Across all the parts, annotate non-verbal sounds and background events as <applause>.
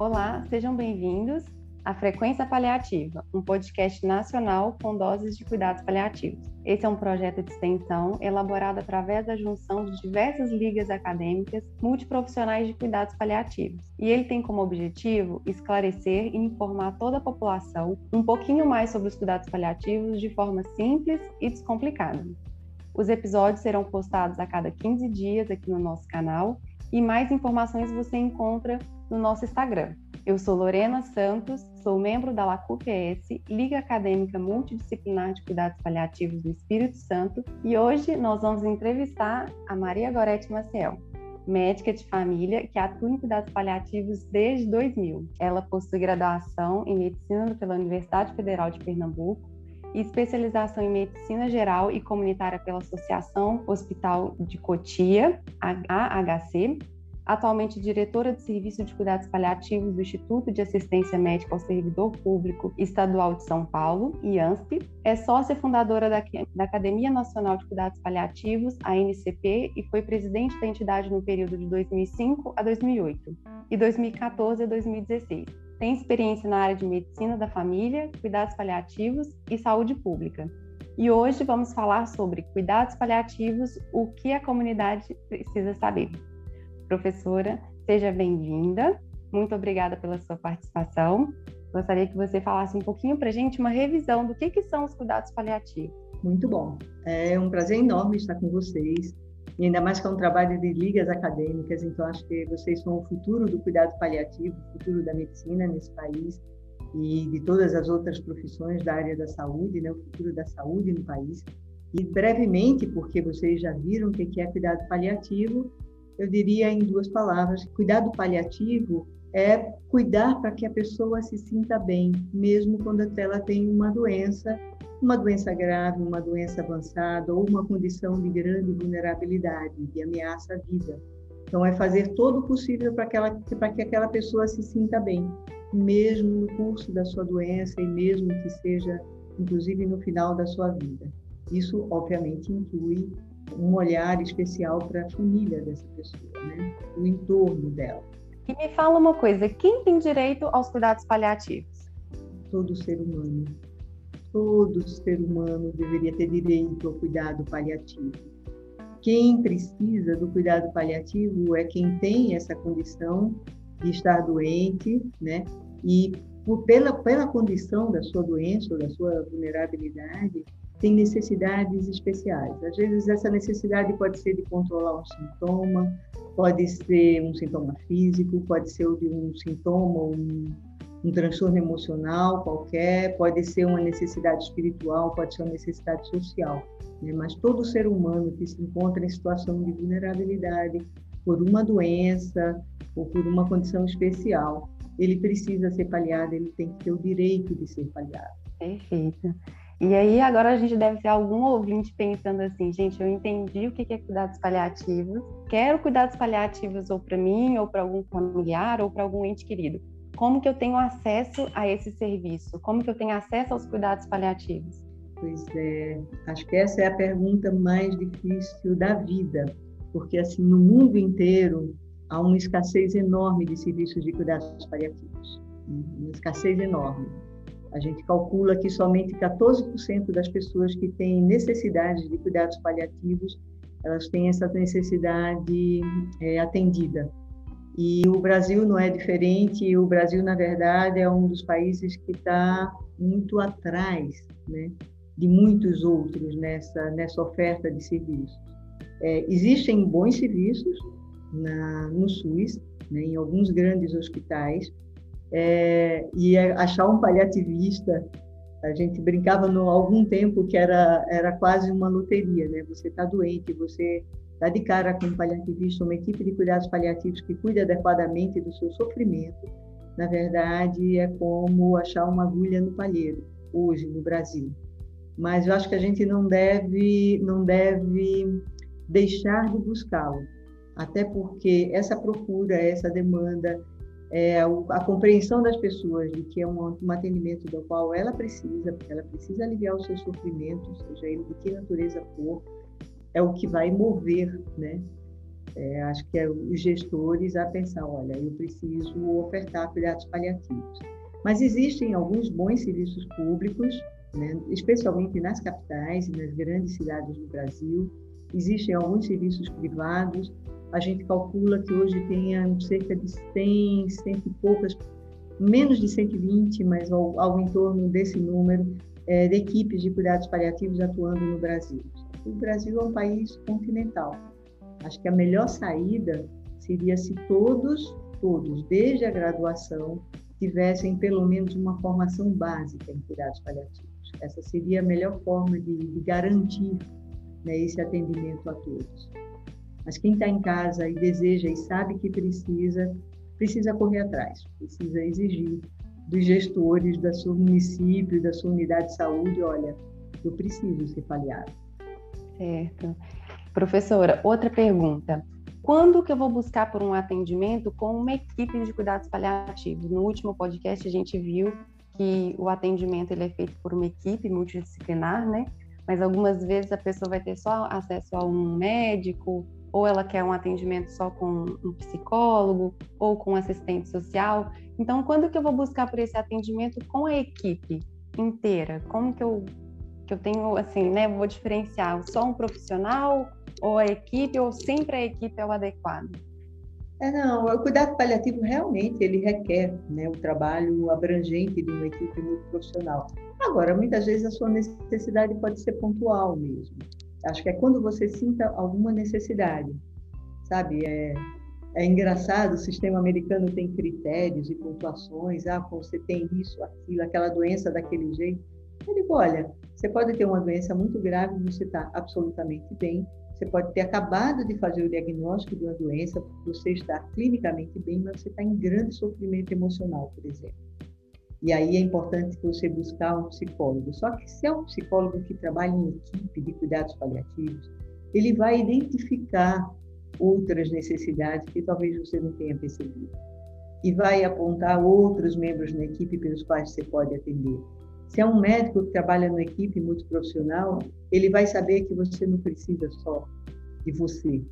Olá, sejam bem-vindos à Frequência Paliativa, um podcast nacional com doses de cuidados paliativos. Esse é um projeto de extensão elaborado através da junção de diversas ligas acadêmicas multiprofissionais de cuidados paliativos. E ele tem como objetivo esclarecer e informar toda a população um pouquinho mais sobre os cuidados paliativos de forma simples e descomplicada. Os episódios serão postados a cada 15 dias aqui no nosso canal e mais informações você encontra no nosso Instagram. Eu sou Lorena Santos, sou membro da LACUPS, Liga Acadêmica Multidisciplinar de Cuidados Paliativos do Espírito Santo, e hoje nós vamos entrevistar a Maria Gorete Maciel, médica de família que atua em cuidados paliativos desde 2000. Ela possui graduação em medicina pela Universidade Federal de Pernambuco e especialização em medicina geral e comunitária pela Associação Hospital de Cotia, AHC, atualmente diretora de Serviço de Cuidados Paliativos do Instituto de Assistência Médica ao Servidor Público Estadual de São Paulo, IANSP, é sócia fundadora da, da Academia Nacional de Cuidados Paliativos, a NCP, e foi presidente da entidade no período de 2005 a 2008 e 2014 a 2016. Tem experiência na área de medicina da família, cuidados paliativos e saúde pública. E hoje vamos falar sobre cuidados paliativos, o que a comunidade precisa saber. Professora, seja bem-vinda. Muito obrigada pela sua participação. Gostaria que você falasse um pouquinho para a gente uma revisão do que, que são os cuidados paliativos. Muito bom. É um prazer enorme estar com vocês. E ainda mais que é um trabalho de ligas acadêmicas, então acho que vocês são o futuro do cuidado paliativo, o futuro da medicina nesse país e de todas as outras profissões da área da saúde, né? o futuro da saúde no país. E brevemente, porque vocês já viram o que é cuidado paliativo, eu diria em duas palavras: cuidado paliativo é cuidar para que a pessoa se sinta bem, mesmo quando ela tem uma doença, uma doença grave, uma doença avançada ou uma condição de grande vulnerabilidade, de ameaça à vida. Então, é fazer todo o possível para que, para que aquela pessoa se sinta bem, mesmo no curso da sua doença e mesmo que seja, inclusive, no final da sua vida. Isso, obviamente, inclui um olhar especial para a família dessa pessoa, né? o entorno dela. E me fala uma coisa, quem tem direito aos cuidados paliativos? Todo ser humano. Todo ser humano deveria ter direito ao cuidado paliativo. Quem precisa do cuidado paliativo é quem tem essa condição de estar doente, né? E por, pela, pela condição da sua doença ou da sua vulnerabilidade, tem necessidades especiais. Às vezes, essa necessidade pode ser de controlar um sintoma, pode ser um sintoma físico, pode ser de um sintoma, um, um transtorno emocional qualquer, pode ser uma necessidade espiritual, pode ser uma necessidade social. Né? Mas todo ser humano que se encontra em situação de vulnerabilidade por uma doença ou por uma condição especial, ele precisa ser paliado, ele tem que ter o direito de ser paliado. Perfeito. E aí, agora a gente deve ter algum ouvinte pensando assim, gente, eu entendi o que é cuidados paliativos, quero cuidados paliativos ou para mim, ou para algum familiar, ou para algum ente querido. Como que eu tenho acesso a esse serviço? Como que eu tenho acesso aos cuidados paliativos? Pois é, acho que essa é a pergunta mais difícil da vida, porque assim, no mundo inteiro há uma escassez enorme de serviços de cuidados paliativos, uma escassez enorme a gente calcula que somente 14% das pessoas que têm necessidade de cuidados paliativos, elas têm essa necessidade é, atendida. E o Brasil não é diferente. O Brasil, na verdade, é um dos países que está muito atrás, né, de muitos outros nessa nessa oferta de serviços. É, existem bons serviços na, no SUS, né, em alguns grandes hospitais, é, e achar um paliativista, a gente brincava no algum tempo que era era quase uma loteria, né? Você está doente, você está de cara com um paliativista, uma equipe de cuidados paliativos que cuida adequadamente do seu sofrimento. Na verdade, é como achar uma agulha no palheiro hoje no Brasil. Mas eu acho que a gente não deve não deve deixar de buscá-lo, até porque essa procura, essa demanda, é, a compreensão das pessoas de que é um, um, atendimento do qual ela precisa, porque ela precisa aliviar o seu sofrimento, seja ele de que natureza for, é o que vai mover, né? É, acho que é os gestores a pensar, olha, eu preciso ofertar cuidados paliativos. Mas existem alguns bons serviços públicos, né, especialmente nas capitais e nas grandes cidades do Brasil. Existem alguns serviços privados. A gente calcula que hoje tenha cerca de 100, cento e poucas, menos de 120, mas algo, algo em torno desse número, é, de equipes de cuidados paliativos atuando no Brasil. O Brasil é um país continental. Acho que a melhor saída seria se todos, todos, desde a graduação, tivessem pelo menos uma formação básica em cuidados paliativos. Essa seria a melhor forma de, de garantir né, esse atendimento a todos. Mas quem está em casa e deseja e sabe que precisa, precisa correr atrás, precisa exigir dos gestores da seu município, da sua unidade de saúde, olha, eu preciso ser paliado. Certo. Professora, outra pergunta. Quando que eu vou buscar por um atendimento com uma equipe de cuidados paliativos? No último podcast a gente viu que o atendimento ele é feito por uma equipe multidisciplinar, né? Mas algumas vezes a pessoa vai ter só acesso a um médico, ou ela quer um atendimento só com um psicólogo, ou com um assistente social. Então, quando que eu vou buscar por esse atendimento com a equipe inteira? Como que eu que eu tenho assim, né, vou diferenciar só um profissional ou a equipe, ou sempre a equipe é o adequado? É, não, o cuidado paliativo realmente ele requer né, o trabalho abrangente de uma equipe muito profissional. Agora, muitas vezes a sua necessidade pode ser pontual mesmo. Acho que é quando você sinta alguma necessidade, sabe? É, é engraçado, o sistema americano tem critérios e pontuações, ah, você tem isso, aquilo, aquela doença daquele jeito. Eu digo, olha, você pode ter uma doença muito grave, você está absolutamente bem, você pode ter acabado de fazer o diagnóstico de uma doença, você está clinicamente bem, mas você está em grande sofrimento emocional, por exemplo. E aí é importante você buscar um psicólogo. Só que se é um psicólogo que trabalha em equipe de cuidados paliativos, ele vai identificar outras necessidades que talvez você não tenha percebido. E vai apontar outros membros da equipe pelos quais você pode atender. Se é um médico que trabalha numa equipe multiprofissional, ele vai saber que você não precisa só de você.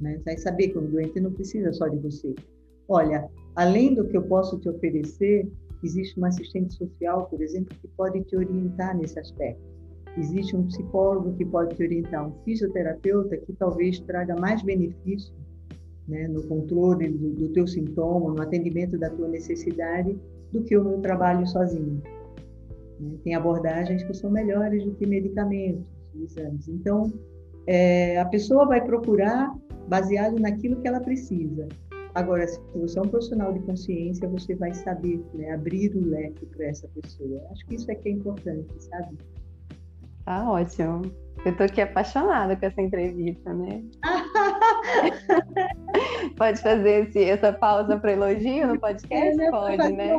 Né? Vai saber que o doente não precisa só de você. Olha, além do que eu posso te oferecer, existe uma assistente social, por exemplo, que pode te orientar nesse aspecto. Existe um psicólogo que pode te orientar, um fisioterapeuta que talvez traga mais benefício né, no controle do, do teu sintoma, no atendimento da tua necessidade, do que o meu trabalho sozinho. Né? Tem abordagens que são melhores do que medicamentos, exames. Então, é, a pessoa vai procurar baseado naquilo que ela precisa. Agora, se você é um profissional de consciência, você vai saber né, abrir o leque para essa pessoa. Acho que isso é que é importante, sabe? Tá ótimo. Eu tô aqui apaixonada com essa entrevista, né? <laughs> Pode fazer esse, essa pausa para elogio no podcast? É, Pode, né?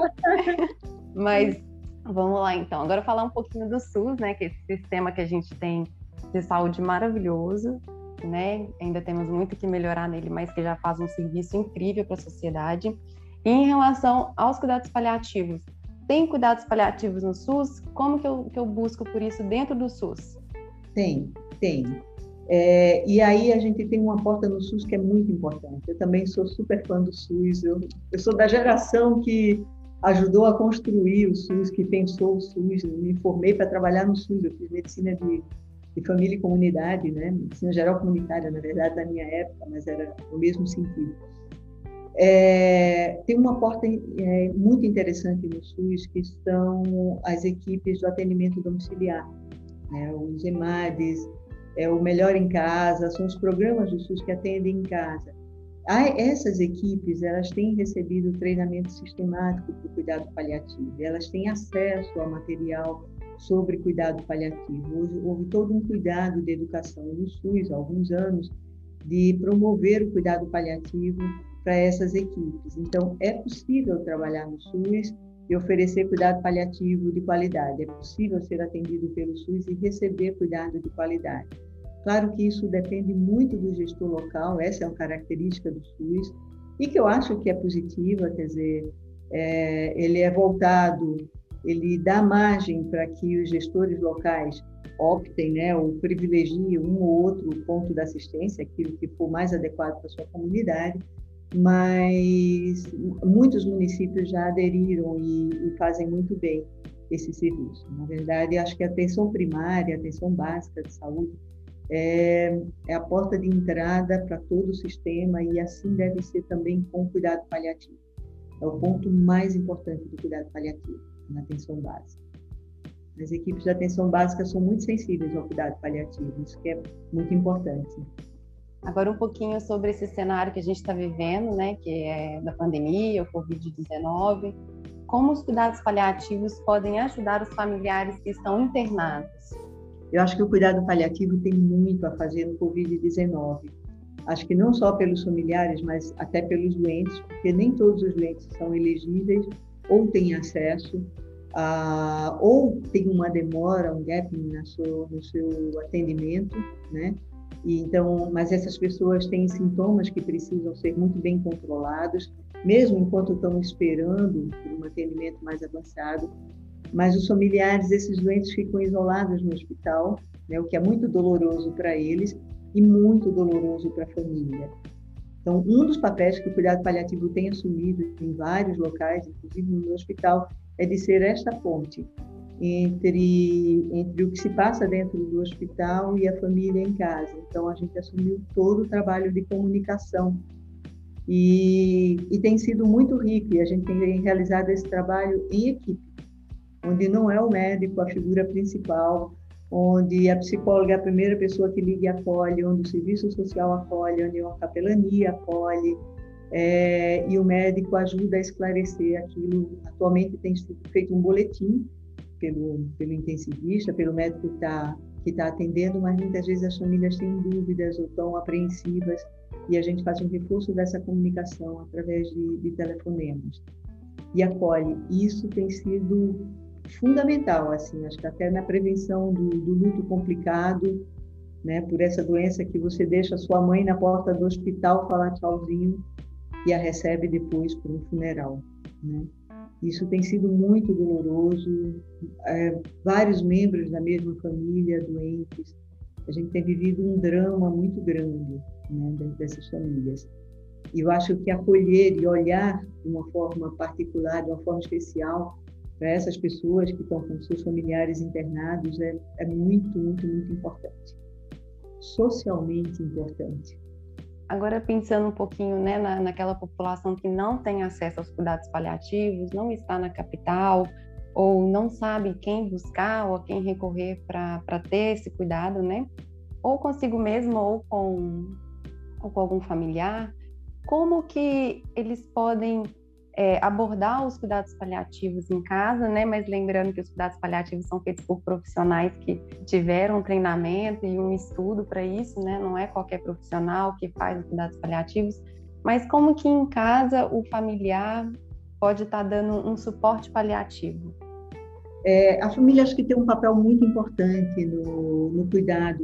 <laughs> Mas Vamos lá, então. Agora falar um pouquinho do SUS, né? Que é esse sistema que a gente tem de saúde maravilhoso, né? Ainda temos muito que melhorar nele, mas que já faz um serviço incrível para a sociedade. E em relação aos cuidados paliativos, tem cuidados paliativos no SUS? Como que eu, que eu busco por isso dentro do SUS? Tem, tem. É, e aí a gente tem uma porta no SUS que é muito importante. Eu também sou super fã do SUS. Eu, eu sou da geração que ajudou a construir o SUS, que pensou o SUS. Eu me formei para trabalhar no SUS, eu fiz medicina de, de família e comunidade, né? medicina geral comunitária, na verdade, na minha época, mas era o mesmo sentido. É, tem uma porta é, muito interessante no SUS, que são as equipes do atendimento domiciliar, né? os EMADES, é, o Melhor em Casa, são os programas do SUS que atendem em casa essas equipes elas têm recebido treinamento sistemático para o cuidado paliativo, elas têm acesso a material sobre cuidado paliativo. Hoje, houve todo um cuidado de educação no SUS há alguns anos de promover o cuidado paliativo para essas equipes. Então, é possível trabalhar no SUS e oferecer cuidado paliativo de qualidade. É possível ser atendido pelo SUS e receber cuidado de qualidade. Claro que isso depende muito do gestor local, essa é uma característica do SUS, e que eu acho que é positiva, quer dizer, é, ele é voltado, ele dá margem para que os gestores locais optem, né, ou privilegiem um ou outro ponto da assistência, aquilo que for mais adequado para sua comunidade, mas muitos municípios já aderiram e, e fazem muito bem esse serviço. Na verdade, acho que a atenção primária, a atenção básica de saúde é, é a porta de entrada para todo o sistema e assim deve ser também com o cuidado paliativo. É o ponto mais importante do cuidado paliativo, na atenção básica. As equipes de atenção básica são muito sensíveis ao cuidado paliativo, isso que é muito importante. Agora um pouquinho sobre esse cenário que a gente está vivendo, né, que é da pandemia, o Covid-19. Como os cuidados paliativos podem ajudar os familiares que estão internados? Eu acho que o cuidado paliativo tem muito a fazer no Covid-19. Acho que não só pelos familiares, mas até pelos doentes, porque nem todos os doentes são elegíveis ou têm acesso ah, ou tem uma demora, um gap no seu atendimento, né? E então, mas essas pessoas têm sintomas que precisam ser muito bem controlados, mesmo enquanto estão esperando por um atendimento mais avançado. Mas os familiares desses doentes ficam isolados no hospital, né, o que é muito doloroso para eles e muito doloroso para a família. Então, um dos papéis que o cuidado paliativo tem assumido em vários locais, inclusive no hospital, é de ser esta ponte entre, entre o que se passa dentro do hospital e a família em casa. Então, a gente assumiu todo o trabalho de comunicação e, e tem sido muito rico e a gente tem realizado esse trabalho em equipe, onde não é o médico a figura principal, onde a psicóloga é a primeira pessoa que liga e acolhe, onde o serviço social acolhe, onde a capelania acolhe, é, e o médico ajuda a esclarecer aquilo. Atualmente tem feito um boletim pelo, pelo intensivista, pelo médico que está que tá atendendo, mas muitas vezes as famílias têm dúvidas ou estão apreensivas e a gente faz um reforço dessa comunicação através de, de telefonemas e acolhe. Isso tem sido fundamental, assim, acho que até na prevenção do, do luto complicado, né, por essa doença que você deixa sua mãe na porta do hospital falar tchauzinho e a recebe depois para um funeral. Né? Isso tem sido muito doloroso. É, vários membros da mesma família doentes. A gente tem vivido um drama muito grande né, dessas famílias. E eu acho que acolher e olhar de uma forma particular, de uma forma especial, para essas pessoas que estão com seus familiares internados é, é muito, muito, muito importante. Socialmente importante. Agora, pensando um pouquinho né, na, naquela população que não tem acesso aos cuidados paliativos, não está na capital, ou não sabe quem buscar ou a quem recorrer para ter esse cuidado, né? Ou consigo mesmo, ou com, ou com algum familiar, como que eles podem é, abordar os cuidados paliativos em casa, né? Mas lembrando que os cuidados paliativos são feitos por profissionais que tiveram um treinamento e um estudo para isso, né? Não é qualquer profissional que faz os cuidados paliativos. Mas como que em casa o familiar pode estar tá dando um suporte paliativo? É, a família acho que tem um papel muito importante no, no cuidado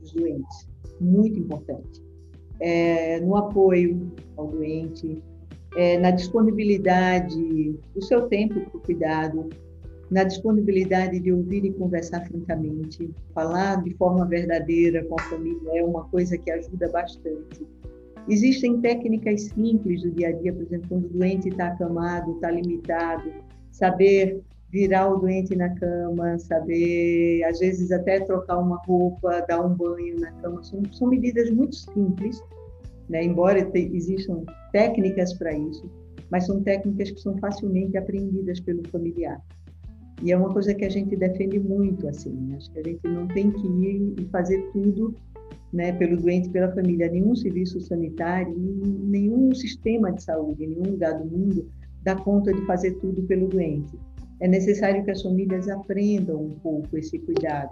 dos doentes, muito importante. É, no apoio ao doente, é, na disponibilidade do seu tempo para o cuidado, na disponibilidade de ouvir e conversar francamente, falar de forma verdadeira com a família é uma coisa que ajuda bastante. Existem técnicas simples do dia a dia, por exemplo, quando o doente está acamado, está limitado, saber virar o doente na cama, saber, às vezes, até trocar uma roupa, dar um banho na cama, são, são medidas muito simples né? embora te, existam técnicas para isso, mas são técnicas que são facilmente aprendidas pelo familiar. E é uma coisa que a gente defende muito, assim, né? acho que a gente não tem que ir e fazer tudo né, pelo doente, pela família. Nenhum serviço sanitário, nenhum sistema de saúde, nenhum lugar do mundo dá conta de fazer tudo pelo doente. É necessário que as famílias aprendam um pouco esse cuidado,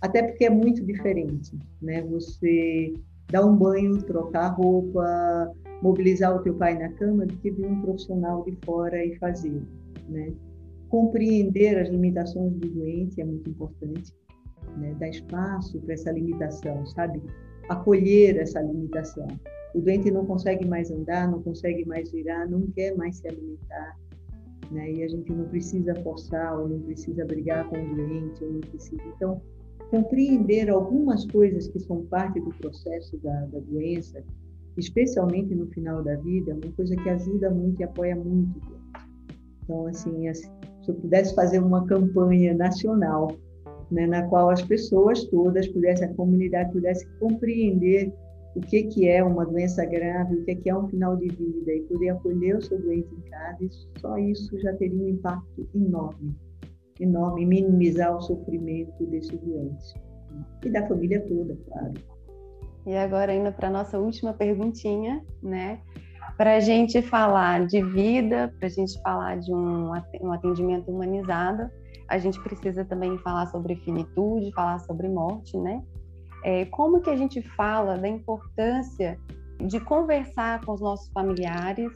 até porque é muito diferente, né? Você dar um banho, trocar a roupa, mobilizar o teu pai na cama do que vir um profissional de fora e fazer, né? Compreender as limitações do doente é muito importante, né? Dar espaço para essa limitação, sabe? Acolher essa limitação. O doente não consegue mais andar, não consegue mais virar, não quer mais se alimentar, né? E a gente não precisa forçar ou não precisa brigar com o doente, ou não precisa. Então, compreender algumas coisas que são parte do processo da, da doença, especialmente no final da vida, é uma coisa que ajuda muito e apoia muito. Então, assim, assim se eu pudesse fazer uma campanha nacional, né, na qual as pessoas todas pudessem, a comunidade pudesse compreender o que que é uma doença grave, o que que é um final de vida e poder acolher o seu doente em casa, só isso já teria um impacto enorme, enorme, minimizar o sofrimento desses doentes e da família toda, claro. E agora indo para nossa última perguntinha, né? Para a gente falar de vida, para a gente falar de um, atendimento humanizado, a gente precisa também falar sobre finitude, falar sobre morte, né? É, como que a gente fala da importância de conversar com os nossos familiares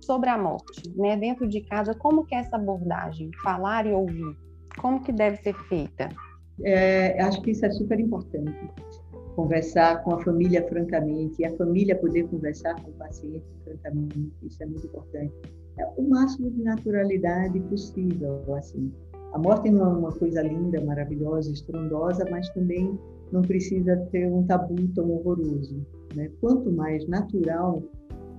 sobre a morte, né? Dentro de casa, como que é essa abordagem? Falar e ouvir, como que deve ser feita? É, acho que isso é super importante. Conversar com a família francamente, e a família poder conversar com o paciente francamente, isso é muito importante. É o máximo de naturalidade possível, assim. A morte não é uma coisa linda, maravilhosa, estrondosa, mas também não precisa ter um tabu tão horroroso. Né? Quanto mais natural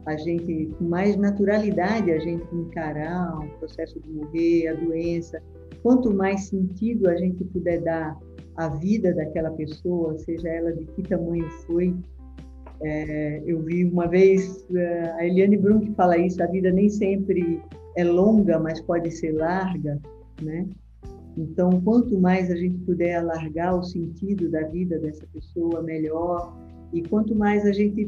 a gente, com mais naturalidade a gente encarar o processo de morrer, a doença, quanto mais sentido a gente puder dar à vida daquela pessoa, seja ela de que tamanho foi. É, eu vi uma vez é, a Eliane Brum que fala isso: a vida nem sempre é longa, mas pode ser larga, né? Então, quanto mais a gente puder alargar o sentido da vida dessa pessoa, melhor. E quanto mais a gente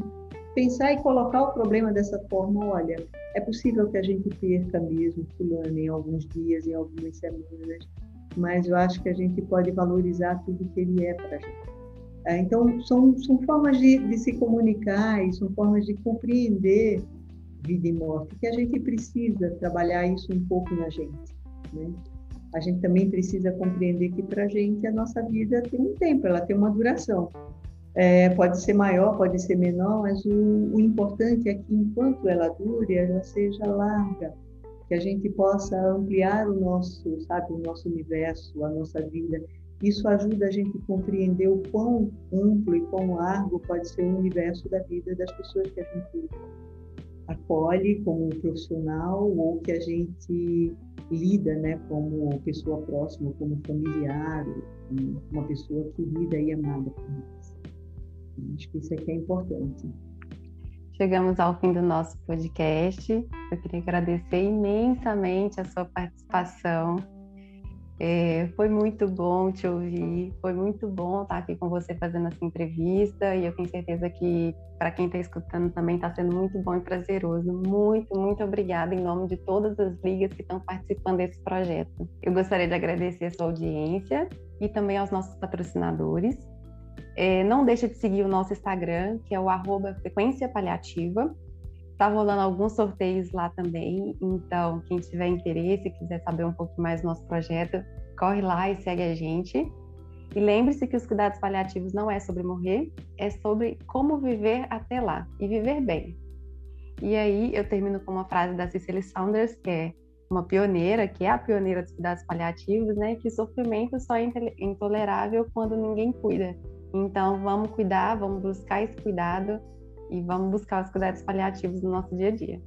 pensar e colocar o problema dessa forma, olha, é possível que a gente perca mesmo fulano em alguns dias, em algumas semanas, mas eu acho que a gente pode valorizar tudo que ele é para a gente. É, então, são, são formas de, de se comunicar e são formas de compreender vida e morte, que a gente precisa trabalhar isso um pouco na gente. Né? a gente também precisa compreender que para a gente a nossa vida tem um tempo, ela tem uma duração. É, pode ser maior, pode ser menor, mas o, o, importante é que enquanto ela dure, ela seja larga, que a gente possa ampliar o nosso, sabe, o nosso universo, a nossa vida. Isso ajuda a gente a compreender o quão amplo e quão largo pode ser o universo da vida das pessoas que a gente acolhe como profissional ou que a gente lida né, como pessoa próxima, como familiar, uma pessoa querida e amada por nós. Acho que isso aqui é importante. Chegamos ao fim do nosso podcast. Eu queria agradecer imensamente a sua participação é, foi muito bom te ouvir, foi muito bom estar aqui com você fazendo essa entrevista e eu tenho certeza que para quem está escutando também está sendo muito bom e prazeroso. Muito, muito obrigada em nome de todas as ligas que estão participando desse projeto. Eu gostaria de agradecer a sua audiência e também aos nossos patrocinadores. É, não deixe de seguir o nosso Instagram, que é o arroba Frequência Paliativa. Está rolando alguns sorteios lá também, então quem tiver interesse, quiser saber um pouco mais do nosso projeto, corre lá e segue a gente. E lembre-se que os cuidados paliativos não é sobre morrer, é sobre como viver até lá e viver bem. E aí eu termino com uma frase da Cicely Saunders, que é uma pioneira, que é a pioneira dos cuidados paliativos, né? Que sofrimento só é intolerável quando ninguém cuida. Então vamos cuidar, vamos buscar esse cuidado e vamos buscar os cuidados paliativos no nosso dia a dia.